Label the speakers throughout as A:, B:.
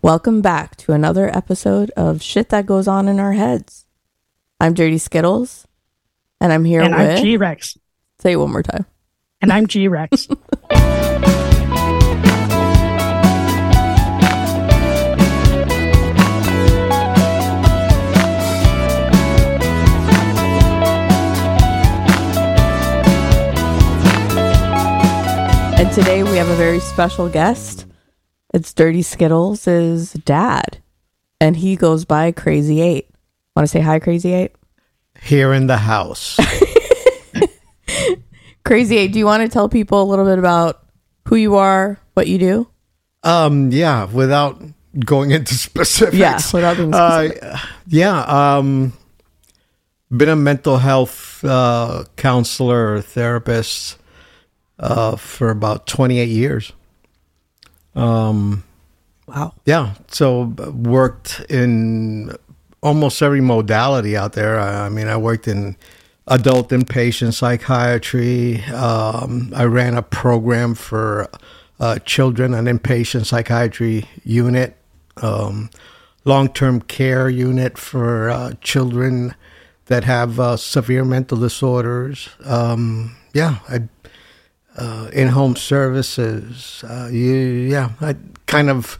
A: Welcome back to another episode of Shit That Goes On in Our Heads. I'm Dirty Skittles, and I'm here
B: and
A: with.
B: I'm G Rex.
A: Say it one more time.
B: And I'm G Rex.
A: And today we have a very special guest. It's Dirty Skittles' is dad, and he goes by Crazy Eight. Want to say hi, Crazy Eight?
C: Here in the house.
A: Crazy Eight, do you want to tell people a little bit about who you are, what you do?
C: um, yeah, without going into specifics.
A: Yeah, without being specific.
C: Uh, yeah, um, been a mental health uh, counselor, therapist uh, for about 28 years. Um,
A: wow.
C: yeah, so uh, worked in almost every modality out there. I, I mean, I worked in adult inpatient psychiatry. Um, I ran a program for uh, children, an inpatient psychiatry unit, um, long term care unit for uh, children that have uh, severe mental disorders. Um, yeah, I uh, in-home services. Uh, you, yeah, I kind of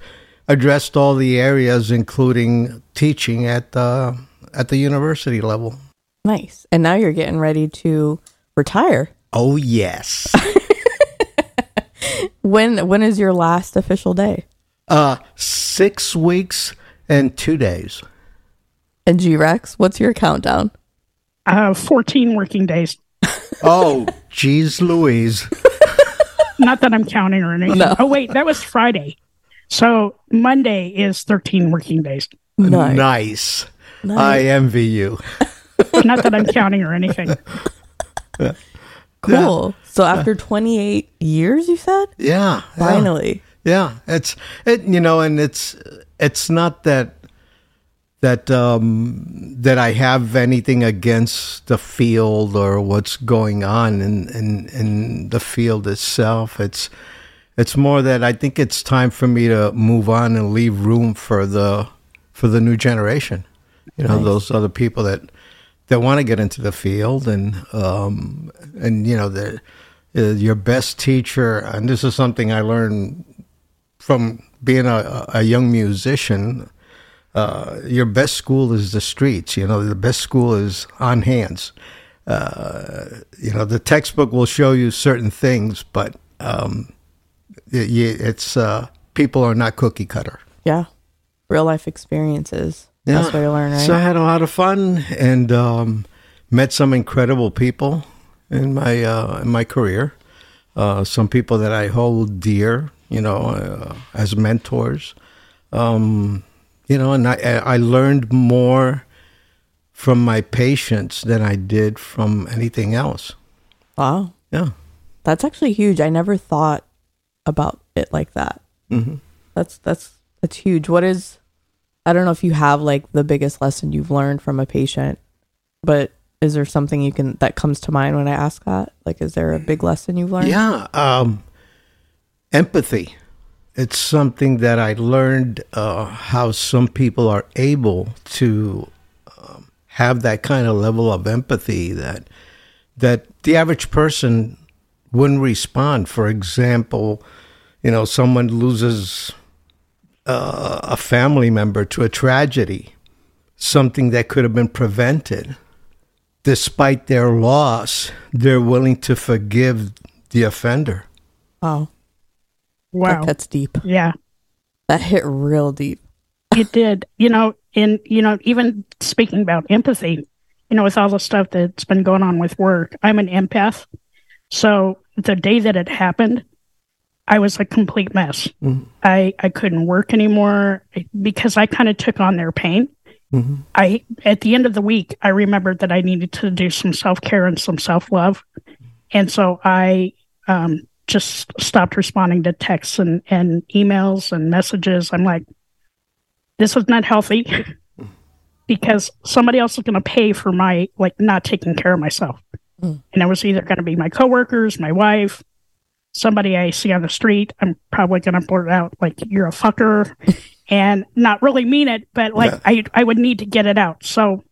C: addressed all the areas, including teaching at the at the university level.
A: Nice. And now you're getting ready to retire.
C: Oh yes,
A: When when is your last official day?
C: uh, six weeks and two days.
A: And G Rex, what's your countdown?
B: uh, 14 working days.
C: Oh, geez, Louise.
B: Not that I'm counting or anything.
A: No.
B: Oh, wait, that was Friday. So Monday is 13 working days.
A: Nice.
C: Nice.
A: Nice.
C: I envy you.
B: Not that I'm counting or anything.
A: Cool. So after 28 years, you said?
C: Yeah. yeah.
A: Finally.
C: Yeah, it's it you know, and it's it's not that that um that I have anything against the field or what's going on in in in the field itself. It's it's more that I think it's time for me to move on and leave room for the for the new generation. You know,
A: Nice.
C: those other people that that want to get into the field and um and you know the uh, your best teacher and this is something I learned from being a, a young musician, uh, your best school is the streets. You know, the best school is on hands. Uh, you know, the textbook will show you certain things, but um, it, it's uh, people are not cookie cutter.
A: Yeah. Real life experiences. That's where you learn, right?
C: So I had a lot of fun and um, met some incredible people in my uh, in my career. Uh, some people that I hold dear, you know, uh, as mentors. Um, you know, and I I learned more from my patients than I did from anything else.
A: wow.
C: Yeah.
A: That's actually huge. I never thought about it like that.
C: hmm
A: That's that's that's huge. What is I don't know if you have like the biggest lesson you've learned from a patient, but is there something you can that comes to mind when I ask that? Like is there a big lesson you've learned?
C: Yeah, um, empathy. It's something that I learned uh, how some people are able to um, have that kind of level of empathy that that the average person wouldn't respond. For example, you know, someone loses uh, a family member to a tragedy, something that could have been prevented. Despite their loss, they're willing to forgive the offender.
A: Wow.
B: Wow.
A: That cuts deep.
B: Yeah,
A: That hit real deep.
B: it did. You know, and, you know, even speaking about empathy, you know, with all the stuff that's been going on with work, I'm an empath. So the day that it happened, I was a complete mess.
C: Mhm.
B: I, I couldn't work anymore because I kind of took on their pain.
C: Mhm.
B: I at the end of the week, I remembered that I needed to do some self care and some self love, and so I um, just stopped responding to texts and, and emails and messages. I'm like, this is not healthy because somebody else is going to pay for my like not taking care of myself,
A: Mm.
B: and it was either going to be my coworkers, my wife, somebody I see on the street. I'm probably going to blurt out like, "You're a fucker." and not really mean it, but like
C: Yeah.
B: I I would need to get it out. So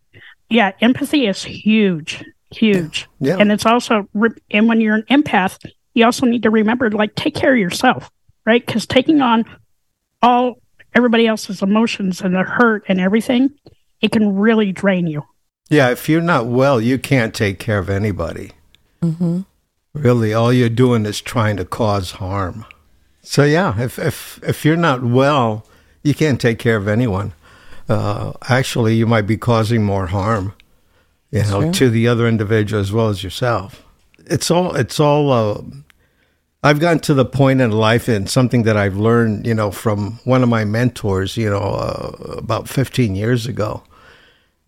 B: yeah, empathy is huge, huge.
C: Yeah.
B: And it's also and when you're an empath, you also need to remember like take care of yourself, right? Cuz taking on all everybody else's emotions and the hurt and everything, it can really drain you.
C: Yeah, if you're not well, you can't take care of anybody.
A: Mm-hmm.
C: Really, all you're doing is trying to cause harm. So yeah, if if if you're not well, you can't take care of anyone. Uh, actually, you might be causing more harm, you know,
A: Sure.
C: to the other individual as well as yourself. It's all it's all. Uh, I've gotten to the point in life, and something that I've learned, you know, from one of my mentors, you know, uh, about 15 years ago,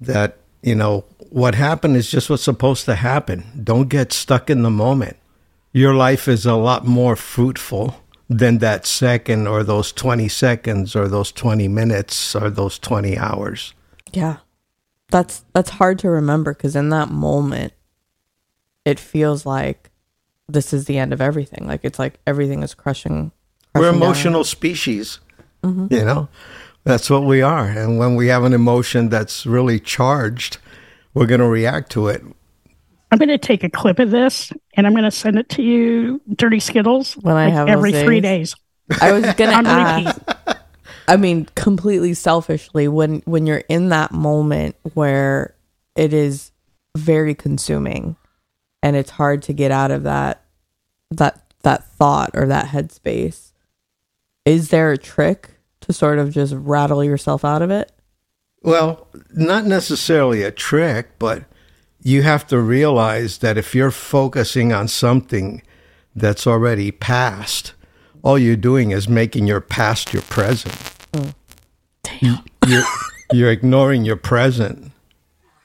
C: that you know what happened is just what's supposed to happen. Don't get stuck in the moment. Your life is a lot more fruitful than that second or those 20 seconds or those 20 minutes or those 20 hours.
A: Yeah. That's that's hard to remember because in that moment it feels like this is the end of everything. Like it's like everything is crushing.
C: We're
A: crushing down.
C: emotional species. Mm-hmm. You know, that's what we are. And when we have an emotion that's really charged, we're going to react to it.
B: I'm going to take a clip of this and I'm going to send it to you, Dirty Skittles,
A: When I
B: like,
A: have those
B: every three
A: days.
B: days
A: I was gonna ask. I mean, completely selfishly, when when you're in that moment where it is very consuming and it's hard to get out of that that that thought or that headspace, is there a trick to sort of just rattle yourself out of it?
C: Well, not necessarily a trick, but you have to realize that if you're focusing on something that's already past, all you're doing is making your past your present. Mm.
A: Damn.
C: You're, you're ignoring your present.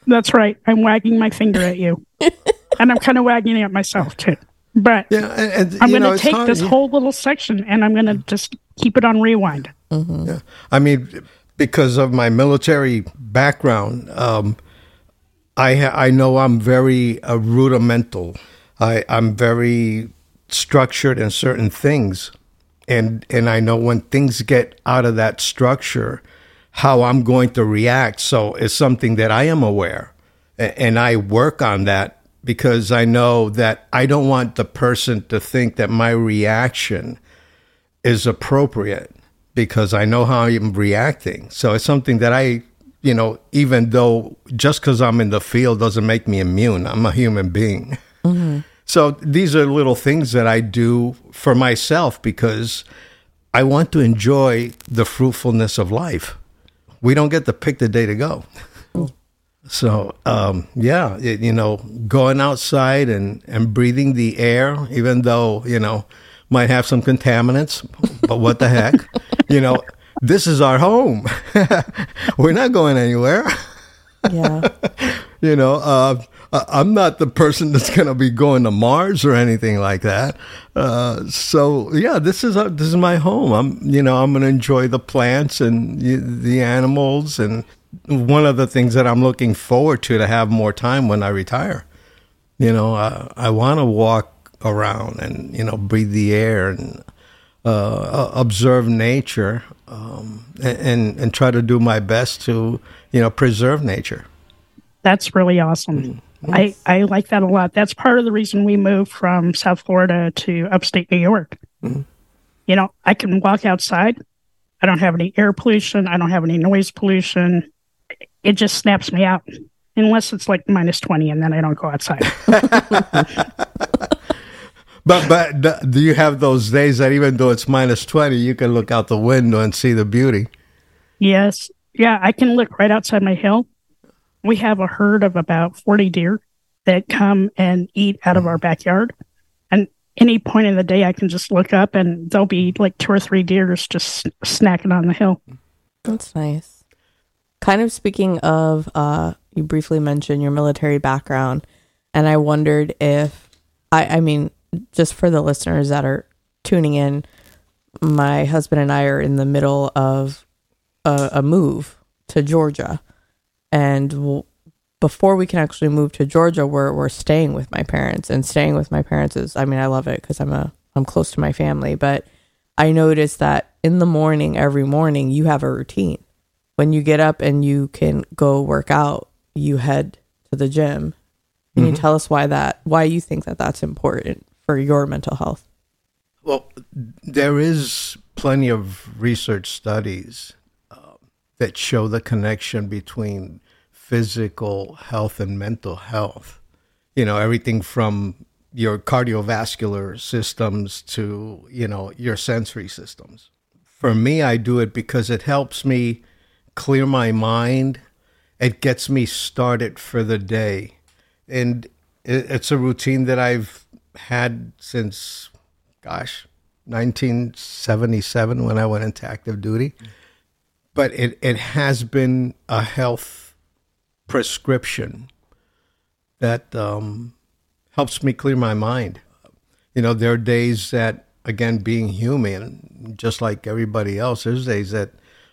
B: That's right. I'm wagging my finger at you. and I'm kind of wagging it at myself too. But
C: Yeah, and, and,
B: I'm going to take
C: hard-
B: this whole little section and I'm going to just keep it on rewind.
C: Yeah. I mean, because of my military background, um, I ha- I know I'm very uh, rudimental. I I'm very structured in certain things, and and I know when things get out of that structure, how I'm going to react. So it's something that I am aware, A- and I work on that because I know that I don't want the person to think that my reaction is appropriate because I know how I'm reacting. So it's something that I, you know, even though just because I'm in the field doesn't make me immune, I'm a human being. Mm-hmm. So these are little things that I do for myself because I want to enjoy the fruitfulness of life. We don't get to pick the day to go. So um, yeah, it, you know, going outside and, and breathing the air, even though you know might have some contaminants, but what the heck, you know, this is our home. We're not going anywhere.
A: Yeah.
C: You know, uh, I- I'm not the person that's going to be going to Mars or anything like that. Uh, so yeah, this is uh, this is my home. I'm you know I'm going to enjoy the plants and the animals and one of the things that I'm looking forward to to have more time when I retire. You know, uh, I want to walk around and you know breathe the air and uh, observe nature um, and, and and try to do my best to you know preserve nature.
B: That's really awesome. I, I like that a lot. That's part of the reason we moved from South Florida to upstate New York. Mm-hmm. You know, I can walk outside. I don't have any air pollution. I don't have any noise pollution. It just snaps me out, unless it's like minus 20 and then I don't go outside.
C: But but do you have those days that even though it's minus twenty, you can look out the window and see the beauty?
B: yes. Yeah, I can look right outside my hill. We have a herd of about 40 deer that come and eat out of our backyard. And any point in the day, I can just look up and there'll be like two or three deers just snacking on the hill.
A: That's nice. Kind of speaking of, uh, you briefly mentioned your military background, and I wondered if, I, I mean, just for the listeners that are tuning in, my husband and I are in the middle of a, a move to Georgia, and w before we can actually move to Georgia, we're we're staying with my parents, and staying with my parents is, I mean, I love it because I'm a I'm close to my family, but I noticed that in the morning, every morning, you have a routine. When you get up and you can go work out, you head to the gym. Can you mm-hmm. tell us why that, why you think that that's important for your mental health?
C: Well, there is plenty of research studies that show the connection between physical health and mental health. You know, everything from your cardiovascular systems to, you know, your sensory systems. For me, I do it because it helps me clear my mind. It gets me started for the day. And it's a routine that I've had since, gosh, 1977 when I went into active duty. But it, it has been a health prescription that um, helps me clear my mind. You know, there are days that, again, being human, just like everybody else, there's days that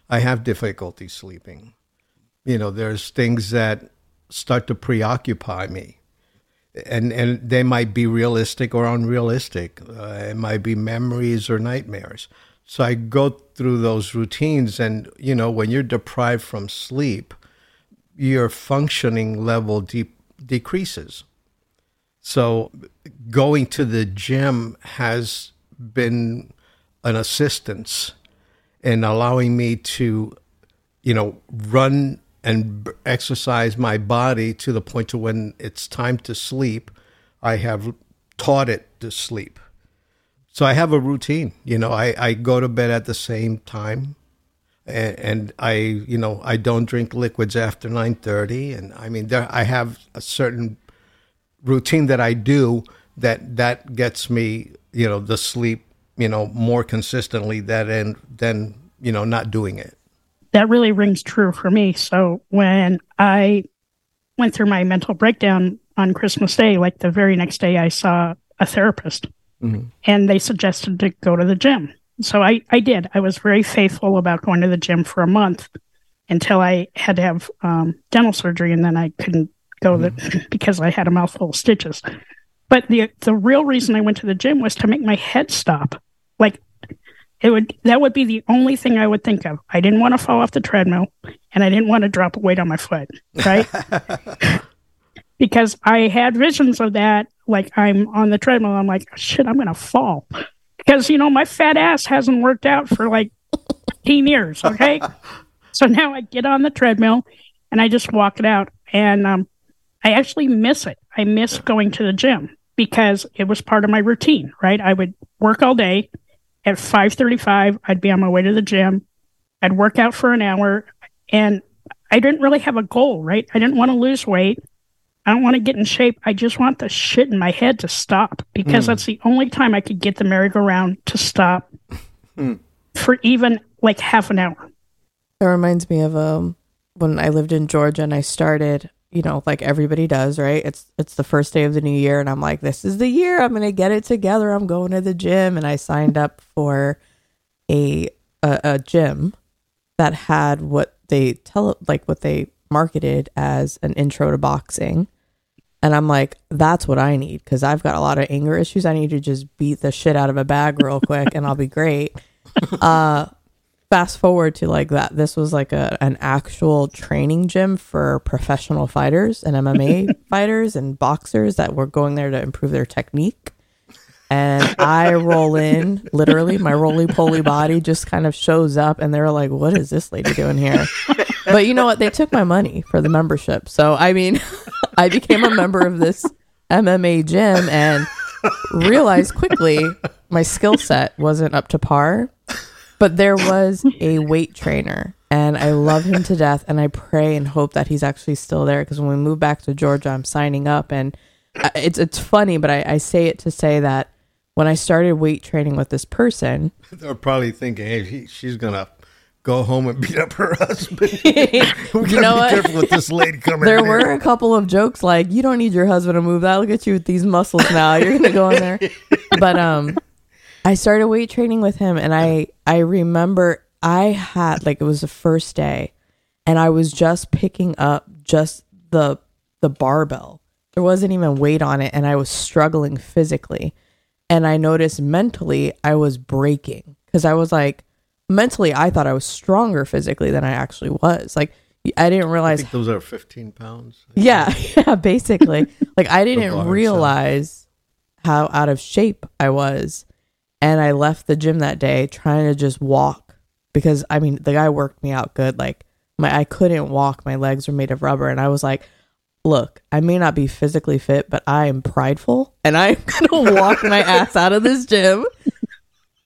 C: I have difficulty sleeping. You know, there's things that start to preoccupy me. And, and they might be realistic or unrealistic. Uh, it might be memories or nightmares. So I go through those routines, and you know, when you're deprived from sleep, your functioning level de- decreases. So going to the gym has been an assistance in allowing me to, you know, run and exercise my body to the point to when it's time to sleep, I have taught it to sleep. So I have a routine. You know, I, I go to bed at the same time and, and I, you know, I don't drink liquids after 9:30 and I mean there I have a certain routine that I do that that gets me, you know, the sleep, you know, more consistently than and than, you know, not doing it.
B: that really rings true for me. So when I went through my mental breakdown on Christmas Day, like the very next day, I saw a therapist and they suggested to go to the gym. So I, I did. I was very faithful about going to the gym for a month until I had to have um, dental surgery and then I couldn't go the, because I had a mouthful of stitches. But the the real reason I went to the gym was to make my head stop. Like it would that would be the only thing I would think of. I didn't want to fall off the treadmill and I didn't want to drop a weight on my foot, right? because I had visions of that like I'm on the treadmill I'm like shit I'm going to fall. Because you know my fat ass hasn't worked out for like 15 years, okay? so now I get on the treadmill and I just walk it out and um I actually miss it. I miss going to the gym because it was part of my routine, right? I would work all day at 5:35 I'd be on my way to the gym. I'd work out for an hour and I didn't really have a goal, right? I didn't want to lose weight. I don't want to get in shape. I just want the shit in my head to stop because that's the only time I could get the merry-go-round to stop for even like half an hour.
A: That reminds me of um when I lived in Georgia and I started, you know, like everybody does, right? It's it's the first day of the new year and I'm like, this is the year I'm gonna get it together. I'm going to the gym and I signed up for a a, a gym that had what they tell like what they marketed as an intro to boxing. And I'm like, that's what I need because I've got a lot of anger issues. I need to just beat the shit out of a bag real quick and I'll be great. Uh, fast forward to like that. This was like a an actual training gym for professional fighters and MMA fighters and boxers that were going there to improve their technique. And I roll in, literally, my roly poly body just kind of shows up, and they're like, "What is this lady doing here?" But you know what? They took my money for the membership, so I mean, I became a member of this MMA gym and realized quickly my skill set wasn't up to par. But there was a weight trainer, and I love him to death. And I pray and hope that he's actually still there because when we move back to Georgia, I'm signing up. And uh, it's it's funny, but I, I say it to say that when I started weight training with this person,
C: They're probably thinking, "Hey, he, she's gonna go home and beat up her husband." we gotta
A: You know
C: be
A: what?
C: careful with this lady coming.
A: there
C: in here.
A: were a couple of jokes like you don't need your husband to move that look at you with these muscles now you're gonna go in there but um i started weight training with him and i i remember i had like it was the first day and i was just picking up just the the barbell there wasn't even weight on it and i was struggling physically and i noticed mentally i was breaking because i was like mentally I thought I was stronger physically than I actually was. Like I didn't
C: I
A: realize
C: think those are 15 pounds.
A: yeah, yeah, basically. like I didn't realize how out of shape I was. And I left the gym that day trying to just walk because I mean the guy worked me out good. Like my I couldn't walk. My legs were made of rubber and I was like, look, I may not be physically fit, but I am prideful and I'm gonna walk my ass out of this gym.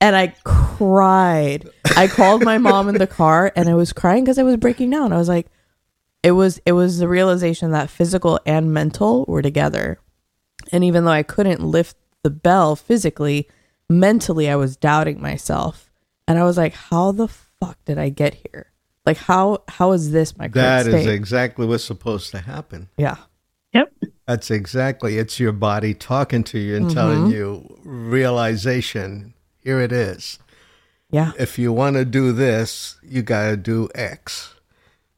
A: And I cried. I called my mom in the car and I was crying because I was breaking down. I was like, it was it was the realization that physical and mental were together. And even though I couldn't lift the bell physically, mentally I was doubting myself. And I was like, how the fuck did I get here? Like how how is this my current
C: That is
A: state?
C: exactly what's supposed to happen.
A: yeah.
B: Yep.
C: That's exactly. It's your body talking to you and telling you realization. Here it is.
A: Yeah.
C: If you want to do this, you got to do X.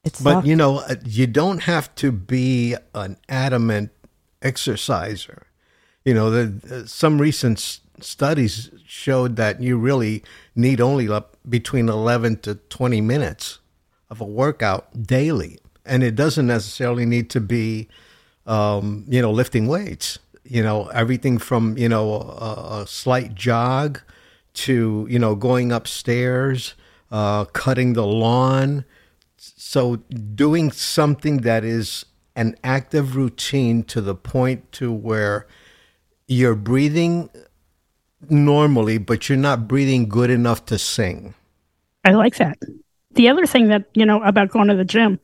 A: It's
C: But you know, uh, you don't have to be an adamant exerciser. You know, the, uh, some recent s- studies showed that you really need only like between 11 to 20 minutes of a workout daily. And it doesn't necessarily need to be, um, you know, lifting weights. You know, everything from, you know, a, a slight jog to, you know, going upstairs, uh, cutting the lawn. So doing something that is an active routine to the point to where you're breathing normally, but you're not breathing good enough to sing.
B: I like that. The other thing that, you know, about going to the gym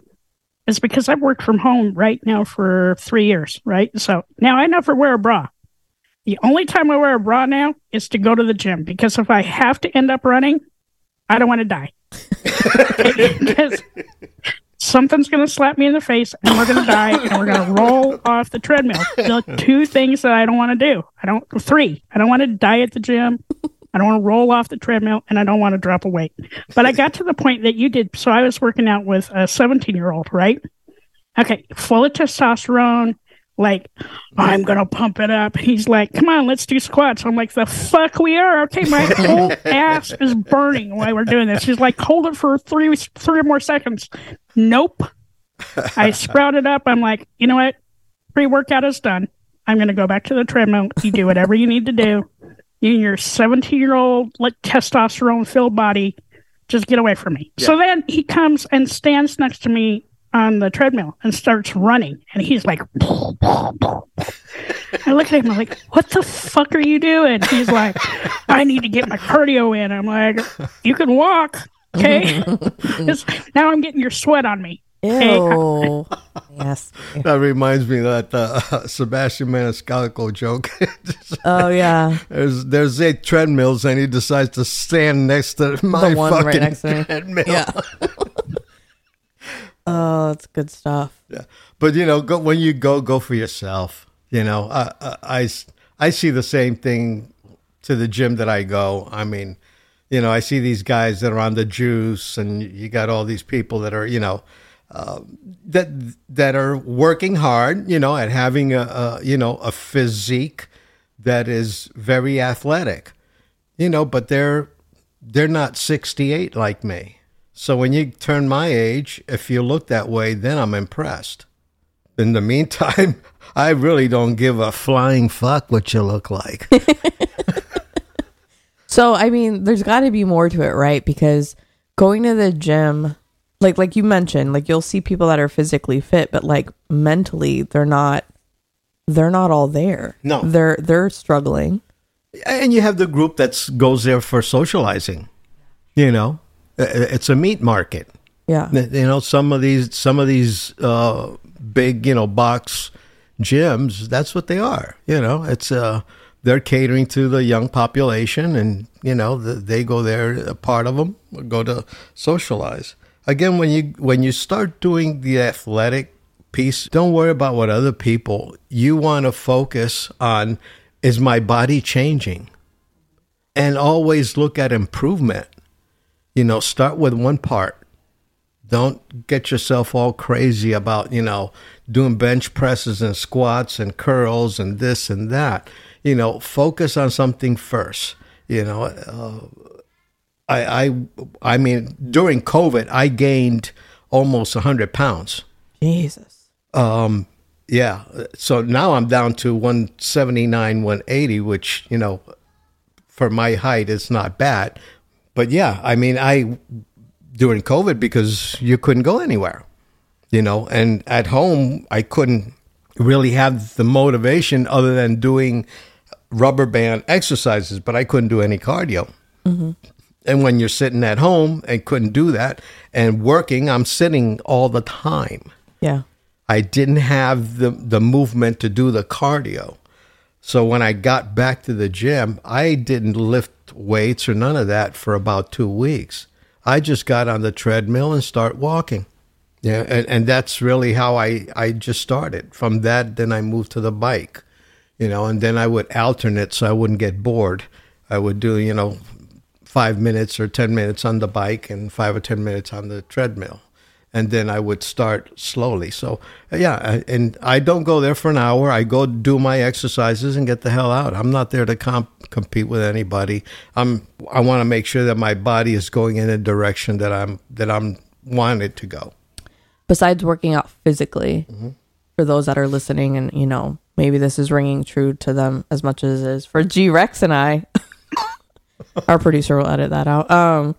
B: is because I've worked from home right now for three years, right? So now I never wear a bra. The only time I wear a bra now is to go to the gym because if I have to end up running, I don't want to die. Something's going to slap me in the face and we're going to die and we're going to roll off the treadmill. The two things that I don't want to do. I don't, three, I don't want to die at the gym. I don't want to roll off the treadmill and I don't want to drop a weight. But I got to the point that you did. So I was working out with a 17 year old, right? Okay, full of testosterone. Like, I'm going to pump it up. He's like, come on, let's do squats. I'm like, the fuck we are. Okay, my whole ass is burning while we're doing this. He's like, hold it for three, three more seconds. Nope. I sprouted up. I'm like, you know what? Pre workout is done. I'm going to go back to the treadmill. You do whatever you need to do. You your 17 year old like testosterone filled body, just get away from me. So then he comes and stands next to me on the treadmill and starts running. And he's like, I look at him, I'm like, what the fuck are you doing? He's like, I need to get my cardio in. I'm like, you can walk. Okay. Now I'm getting your sweat on me.
A: Ew. yes.
C: That reminds me of that uh, Sebastian Maniscalco joke.
A: Oh yeah.
C: there's there's eight treadmills, and he decides to stand next to my
A: one right
C: fucking
A: next to me.
C: treadmill.
A: Yeah. oh, that's good stuff.
C: Yeah. But you know, go, when you go, go for yourself. You know, I I I see the same thing to the gym that I go. I mean, you know, I see these guys that are on the juice, and you got all these people that are, you know, that that are working hard. You know, at having a, a you know a physique that is very athletic. You know, but they're they're not 68 like me. So when you turn my age, if you look that way, then I'm impressed. In the meantime, I really don't give a flying fuck what you look like.
A: So I mean, there's got to be more to it, right? Because going to the gym, like like you mentioned, like you'll see people that are physically fit, but like mentally, they're not. They're not all there.
C: No.
A: they're they're struggling.
C: and you have the group that goes there for socializing. You know, it's a meat market.
A: Yeah,
C: You know, some of these some of these uh, big you know box gyms. That's what they are. You know, it's uh they're catering to the young population, and you know the, they go there. A part of them go to socialize. Again, when you when you start doing the athletic piece, don't worry about what other people. You want to focus on: is my body changing? And always look at improvement. You know, start with one part don't get yourself all crazy about you know doing bench presses and squats and curls and this and that you know focus on something first you know uh, I, I, I mean, during COVID, I gained almost 100 pounds.
A: Jesus.
C: Um, yeah. So now I'm down to 179, 180, which, you know, for my height is not bad. But yeah, I mean, I, during COVID, because you couldn't go anywhere, you know, and at home, I couldn't really have the motivation other than doing rubber band exercises, but I couldn't do any cardio. And when you're sitting at home and couldn't do that and working, I'm sitting all the time.
A: Yeah.
C: I didn't have the, the movement to do the cardio. So when I got back to the gym, I didn't lift weights or none of that for about two weeks. I just got on the treadmill and start walking. Yeah, and, and that's really how I, I just started. From that, then I moved to the bike, you know, and then I would alternate so I wouldn't get bored. I would do, you know, five minutes or 10 minutes on the bike and five or 10 minutes on the treadmill. And then I would start slowly. So, uh, yeah, and I don't go there for an hour. I go do my exercises and get the hell out. I'm not there to comp- compete with anybody. I'm, I want to make sure that my body is going in a direction that I'm, that I'm wanted to go.
A: Besides working out physically, mm-hmm. for those that are listening, and you know, maybe this is ringing true to them as much as it is for G Rex and I. Our producer will edit that out. Um,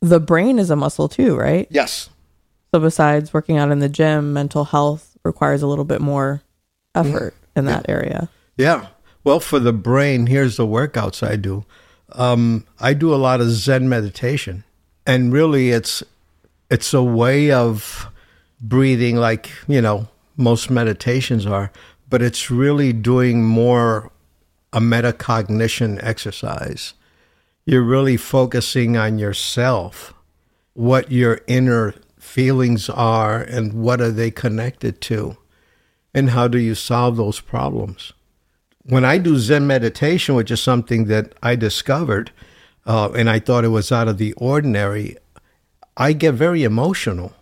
A: the brain is a muscle too, right?
C: Yes.
A: So besides working out in the gym, mental health requires a little bit more effort in that area.
C: Yeah. Well, for the brain, here's the workouts I do. Um, I do a lot of Zen meditation, and really, it's it's a way of breathing, like you know most meditations are, but it's really doing more a metacognition exercise. You're really focusing on yourself, what your inner feelings are, and what are they connected to, and how do you solve those problems when I do Zen meditation, which is something that I discovered, uh, and I thought it was out of the ordinary, I get very emotional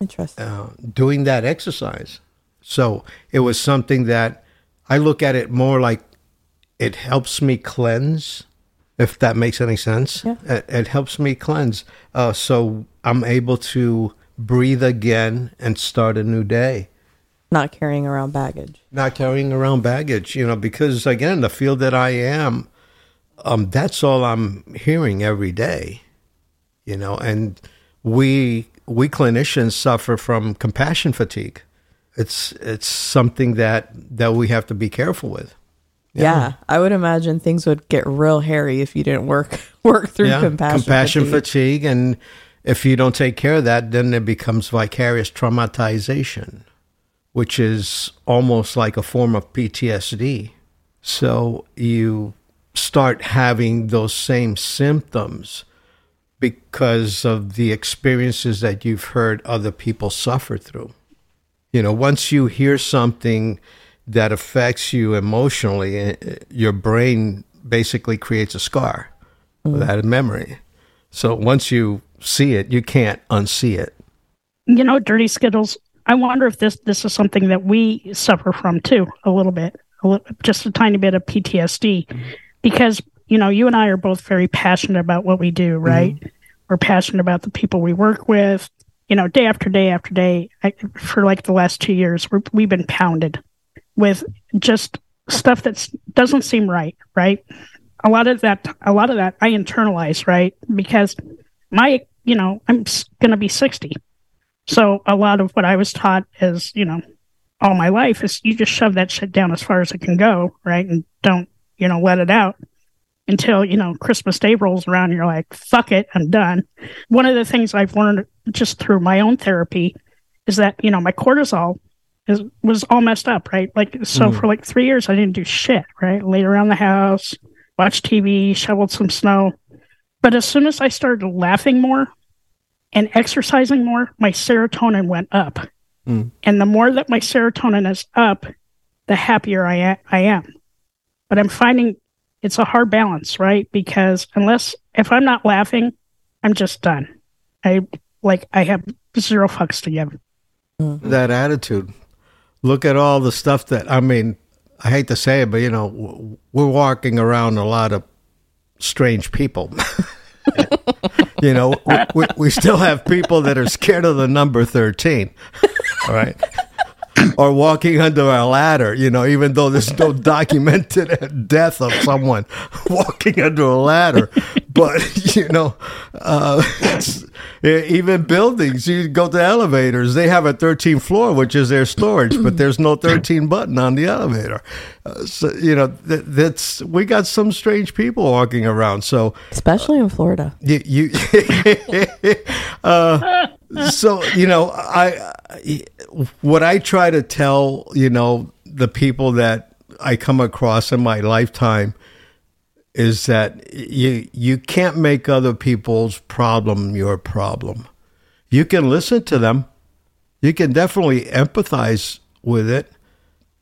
A: Interesting.
C: uh, doing that exercise. So it was something that I look at it more like it helps me cleanse, if that makes any sense.
A: Yeah.
C: It, it helps me cleanse. Uh, so I'm able to breathe again and start a new day.
A: Not carrying around baggage.
C: not carrying around baggage, you know, because again, the field that I am, um, that's all I'm hearing every day, you know, and we we clinicians suffer from compassion fatigue. It's it's something that that we have to be careful with.
A: Yeah. I would imagine things would get real hairy if you didn't work work through compassion.
C: compassion
A: fatigue.
C: fatigue, and if you don't take care of that, then it becomes vicarious traumatization, which is almost like a form of PTSD. So you start having those same symptoms because of the experiences that you've heard other people suffer through. You know, once you hear something that affects you emotionally, eh, eh, your brain basically creates a scar without a memory. So once you see it, you can't unsee it.
B: You know, dirty skittles. I wonder if this this is something that we suffer from too, a little bit, a little, just a tiny bit of PTSD, because you know, you and I are both very passionate about what we do, right? We're passionate about the people we work with. You know, day after day after day, I, for like the last two years, we're, we've been pounded with just stuff that doesn't seem right, right? A lot of that, a lot of that, I internalize, right? Because my, you know, I'm going to be sixty. So a lot of what I was taught is, you know, all my life is you just shove that shit down as far as it can go, right? And don't, you know, let it out until, you know, Christmas Day rolls around and you're like, fuck it, I'm done. One of the things I've learned just through my own therapy is that, you know, my cortisol is was all messed up, right? Like so for like three years I didn't do shit, right? Laid around the house, watched TV, shoveled some snow. But as soon as I started laughing more and exercising more, my serotonin went up.
C: Mm.
B: And the more that my serotonin is up, the happier I am, I am. But I'm finding it's a hard balance, right? Because unless if I'm not laughing, I'm just done. I like I have zero fucks to give.
C: That attitude. Look at all the stuff that, I mean, I hate to say it, but, you know, we're walking around a lot of strange people. you know, we, we still have people that are scared of the number 13. All right. or walking under a ladder, you know, even though there's no documented death of someone walking under a ladder. But, you know, uh, even buildings, you go to elevators, they have a 13th floor, which is their storage, but there's no 13 button on the elevator. Uh, so, you know, th- that's, we got some strange people walking around. So,
A: especially in Florida.
C: You, you uh, so you know, I what I try to tell you know the people that I come across in my lifetime is that you you can't make other people's problem your problem. You can listen to them. You can definitely empathize with it,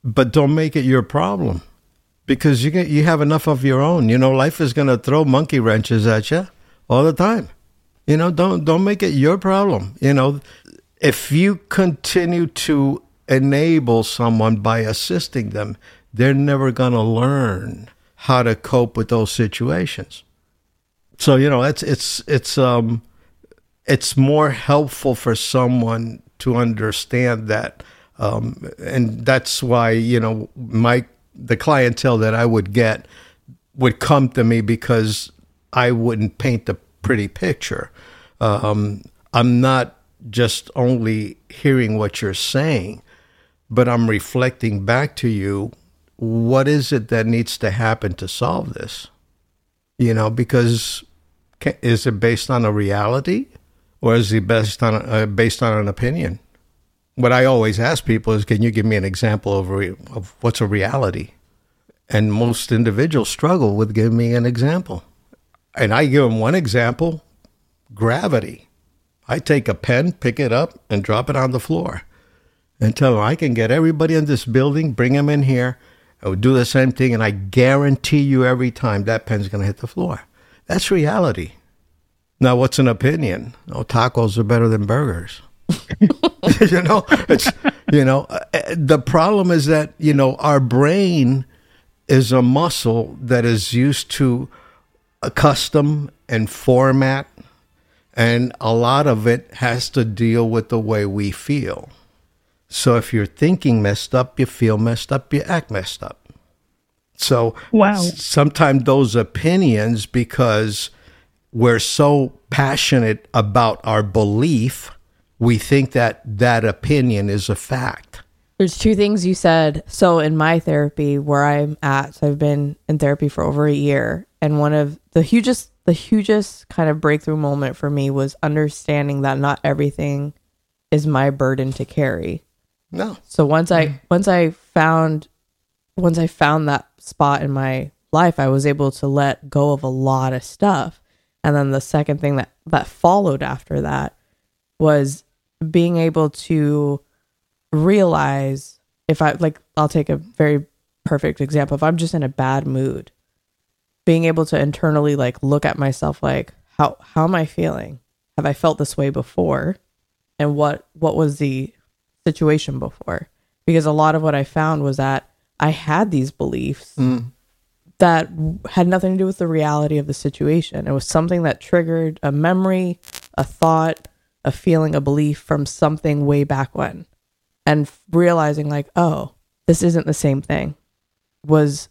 C: but don't make it your problem because you get, you have enough of your own. You know, life is going to throw monkey wrenches at you all the time. You know, don't don't make it your problem. You know, if you continue to enable someone by assisting them, they're never going to learn how to cope with those situations. So, you know, it's it's it's um it's more helpful for someone to understand that um and that's why, you know, my the clientele that I would get would come to me because I wouldn't paint the pretty picture. Um, I'm not just only hearing what you're saying, but I'm reflecting back to you what is it that needs to happen to solve this? You know, because is it based on a reality or is it based on uh, based on an opinion? What I always ask people is, can you give me an example of, re- of what's a reality? And most individuals struggle with giving me an example. And I give them one example gravity. I take a pen, pick it up, and drop it on the floor and tell them I can get everybody in this building, bring them in here, I would do the same thing, and I guarantee you every time that pen's going to hit the floor. That's reality. Now, what's an opinion? Oh, tacos are better than burgers. you know, it's you know uh, uh, the problem is that you know our brain is a muscle that is used to a custom and format, and a lot of it has to deal with the way we feel. So if you're thinking messed up, you feel messed up, you act messed up. So
B: wow.
C: sometimes those opinions, because we're so passionate about our belief, we think that that opinion is a fact.
A: There's two things you said. So in my therapy, where I'm at, so I've been in therapy for over a year, and one of the hugest the hugest kind of breakthrough moment for me was understanding that not everything is my burden to carry.
C: No.
A: So once I once I found once I found that spot in my life, I was able to let go of a lot of stuff. And then the second thing that that followed after that was being able to realize if I like I'll take a very perfect example. If I'm just in a bad mood, being able to internally like look at myself like how how am I feeling? Have I felt this way before? And what what was the situation before? Because a lot of what I found was that I had these beliefs mm. that had nothing to do with the reality of the situation. It was something that triggered a memory, a thought, a feeling, a belief from something way back when. And realizing like, oh, this isn't the same thing was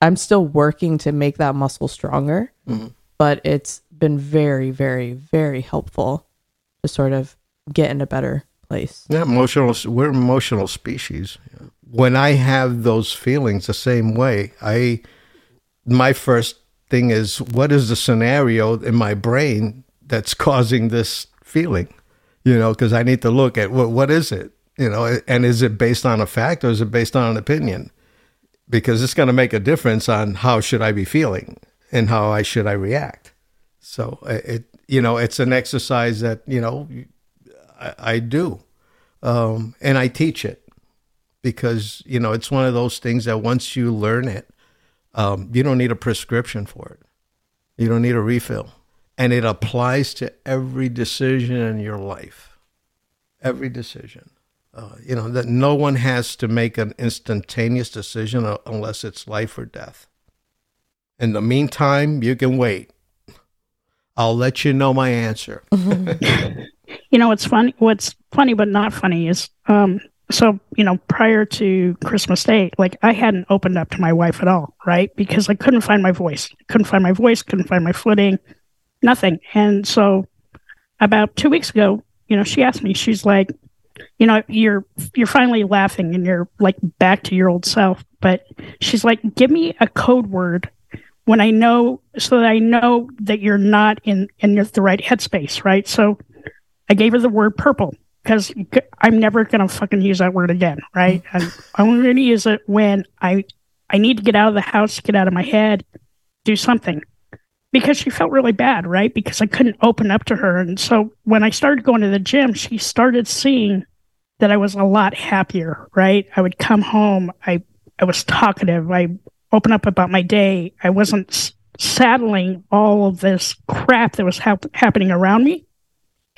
A: I'm still working to make that muscle stronger, mm-hmm. but it's been very, very, very helpful to sort of get in a better place.
C: Yeah, emotional. We're emotional species. When I have those feelings the same way, I my first thing is what is the scenario in my brain that's causing this feeling? You know, because I need to look at what what is it? You know, and is it based on a fact or is it based on an opinion? because it's going to make a difference on how should I be feeling and how I should I react. So uh, it, you know, it's an exercise that you know I, I do, um, and I teach it because you know it's one of those things that once you learn it, um, you don't need a prescription for it. You don't need a refill, and it applies to every decision in your life. Every decision. Uh, you know that no one has to make an instantaneous decision unless it's life or death In the meantime, you can wait. I'll let you know my answer.
B: You know what's funny? What's funny but not funny is um. So you know, prior to Christmas Day, like I hadn't opened up to my wife at all, right? Because I couldn't find my voice. Couldn't find my voice. Couldn't find my footing. Nothing. And so, about two weeks ago, you know, she asked me. She's like, you know, you're you're finally laughing and you're like back to your old self. But she's like, give me a code word when I know, so that I know that you're not in in the right headspace, right? So I gave her the word purple because I'm never gonna fucking use that word again, right? I'm only gonna use it when I I need to get out of the house, get out of my head, do something. Because she felt really bad, right? Because I couldn't open up to her. And so when I started going to the gym, she started seeing that I was a lot happier, right? I would come home, I I was talkative, I open up about my day. I wasn't saddling all of this crap that was hap- happening around me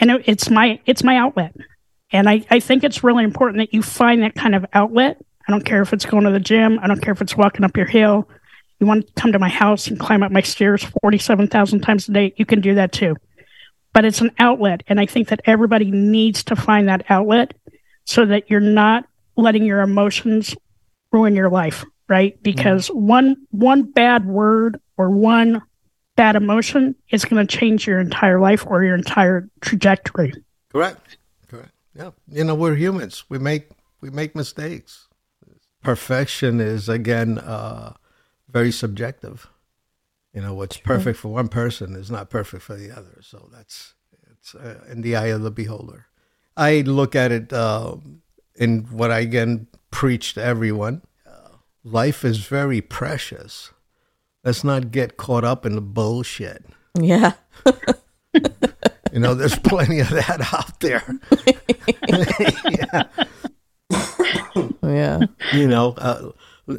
B: and it, it's my it's my outlet. And I, I think it's really important that you find that kind of outlet. I don't care if it's going to the gym. I don't care if it's walking up your hill. You want to come to my house and climb up my stairs 47000 times a day you can do that too. But it's an outlet. And i think that everybody needs to find that outlet so that you're not letting your emotions ruin your life right? Mm-hmm. Because one one bad word or one bad emotion is going to change your entire life or your entire trajectory.
C: Correct. Correct. Yeah. You know, we're humans. We make we make mistakes. Perfection is again uh, very subjective. You know, what's perfect for one person is not perfect for the other. So that's it's uh, in the eye of the beholder. I look at it uh, in what I again preach to everyone. Uh, life is very precious. Let's not get caught up in the bullshit.
A: Yeah.
C: You know, there's plenty of that out there.
A: Yeah.
C: you know uh,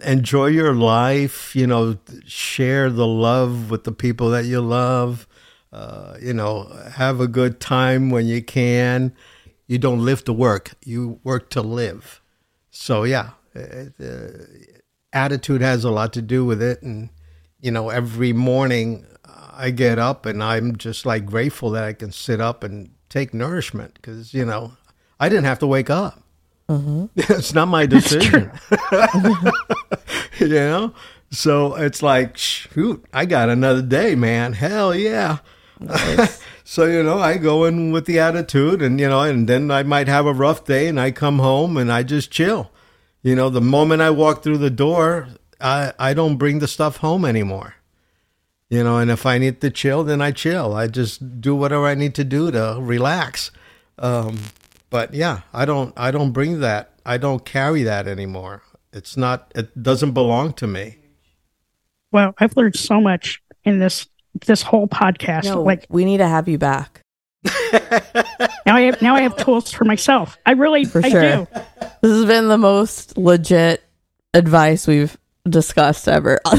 C: enjoy your life you know share the love with the people that you love uh, you know have a good time when you can you don't live to work you work to live so yeah it, uh, attitude has a lot to do with it and you know every morning uh, i get up and i'm just like grateful that i can sit up and take nourishment because you know i didn't have to wake up mm-hmm. it's not my decision. you know? So it's like, shoot, I got another day, man. Hell yeah. so, you know, I go in with the attitude and, you know, and then I might have a rough day and I come home and I just chill. You know, the moment I walk through the door, I, I don't bring the stuff home anymore. You know, and if I need to chill, then I chill. I just do whatever I need to do to relax. Um, but yeah, I don't I don't bring that. I don't carry that anymore. It's not it doesn't belong to me.
B: Well, I've learned so much in this this whole podcast.
A: No,
B: like
A: we need to have you back.
B: now I have now I have tools for myself. I really
A: For
B: I
A: sure.
B: do.
A: This has been the most legit advice we've discussed ever.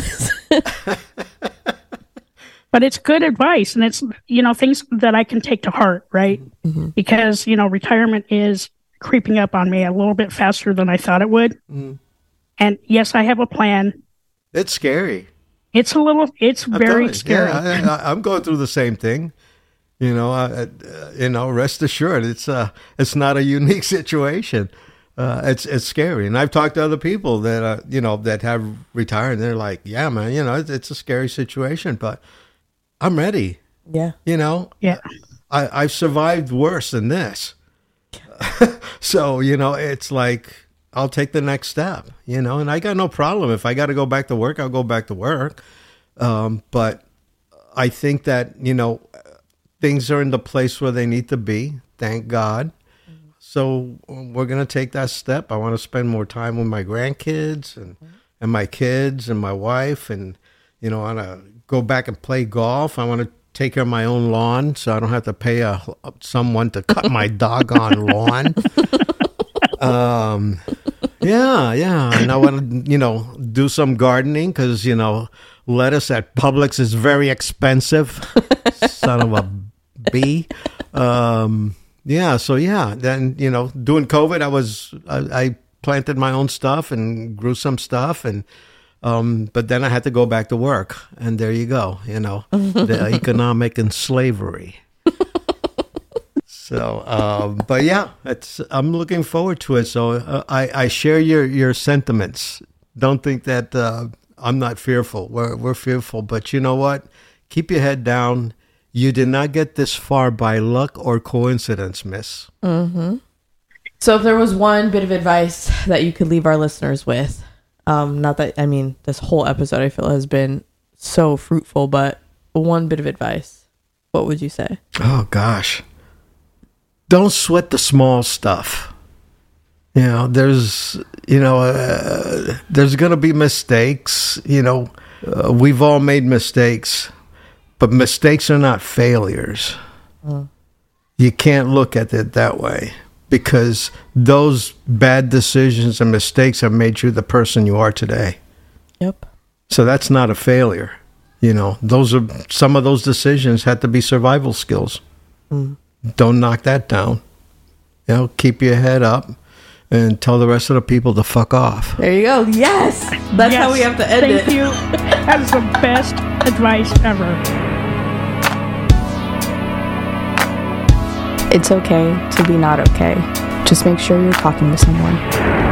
B: But it's good advice and it's you know things that I can take to heart, right?
A: Mhm.
B: Because, you know, retirement is creeping up on me a little bit faster than I thought it would.
C: Mm.
B: And yes, I have a plan.
C: It's scary.
B: It's a little it's
C: I'm
B: very
C: you.
B: scary.
C: Yeah, I, I, I'm going through the same thing. You know, I, uh, you know, rest assured, it's uh, it's not a unique situation. Uh, it's it's scary, and I've talked to other people that uh, you know that have retired. and They're like, "Yeah, man, you know, it's, it's a scary situation, but I'm ready."
A: yeah.
C: You know,
B: yeah.
C: I, I've survived worse than this. so, you know, it's like I'll take the next step, you know, and I got no problem. If I got to go back to work, I'll go back to work. Um, but I think that, you know, things are in the place where they need to be, thank God. So we're going to take that step. I want to spend more time with my grandkids and, and my kids and my wife. And, you know, I want to go back and play golf. I want to take care of my own lawn so I don't have to pay a, someone to cut my doggone lawn. Um, yeah, yeah. And I want to, you know, do some gardening because, you know, lettuce at Publix is very expensive. Son of a bee. Um, yeah, so yeah. Then, you know, doing COVID, I was, I, I planted my own stuff and grew some stuff and, Um, but then I had to go back to work, and there you go. You know, the economic and slavery. So, um, but yeah, it's I'm looking forward to it. So uh, I I share your your sentiments. Don't think that uh, I'm not fearful. We're we're fearful, but you know what? Keep your head down. You did not get this far by luck or coincidence, Miss.
A: So, if there was one bit of advice that you could leave our listeners with, um, not that I mean this whole episode I feel has been so fruitful, but one bit of advice, what would you say?
C: Oh gosh. Don't sweat the small stuff. You know, there's you know, uh, there's going to be mistakes, you know, uh, we've all made mistakes, but mistakes are not failures. Mm. You can't look at it that way because those bad decisions and mistakes have made you the person you are today.
A: Yep.
C: So that's not a failure. You know, those are some of those decisions had to be survival skills. Mm. Don't knock that down. You know, keep your head up and tell the rest of the people to fuck off.
A: There you go. Yes, that's how we have to end
B: Thank
A: it.
B: you. That is the best advice ever.
D: It's okay to be not okay. Just make sure you're talking to someone.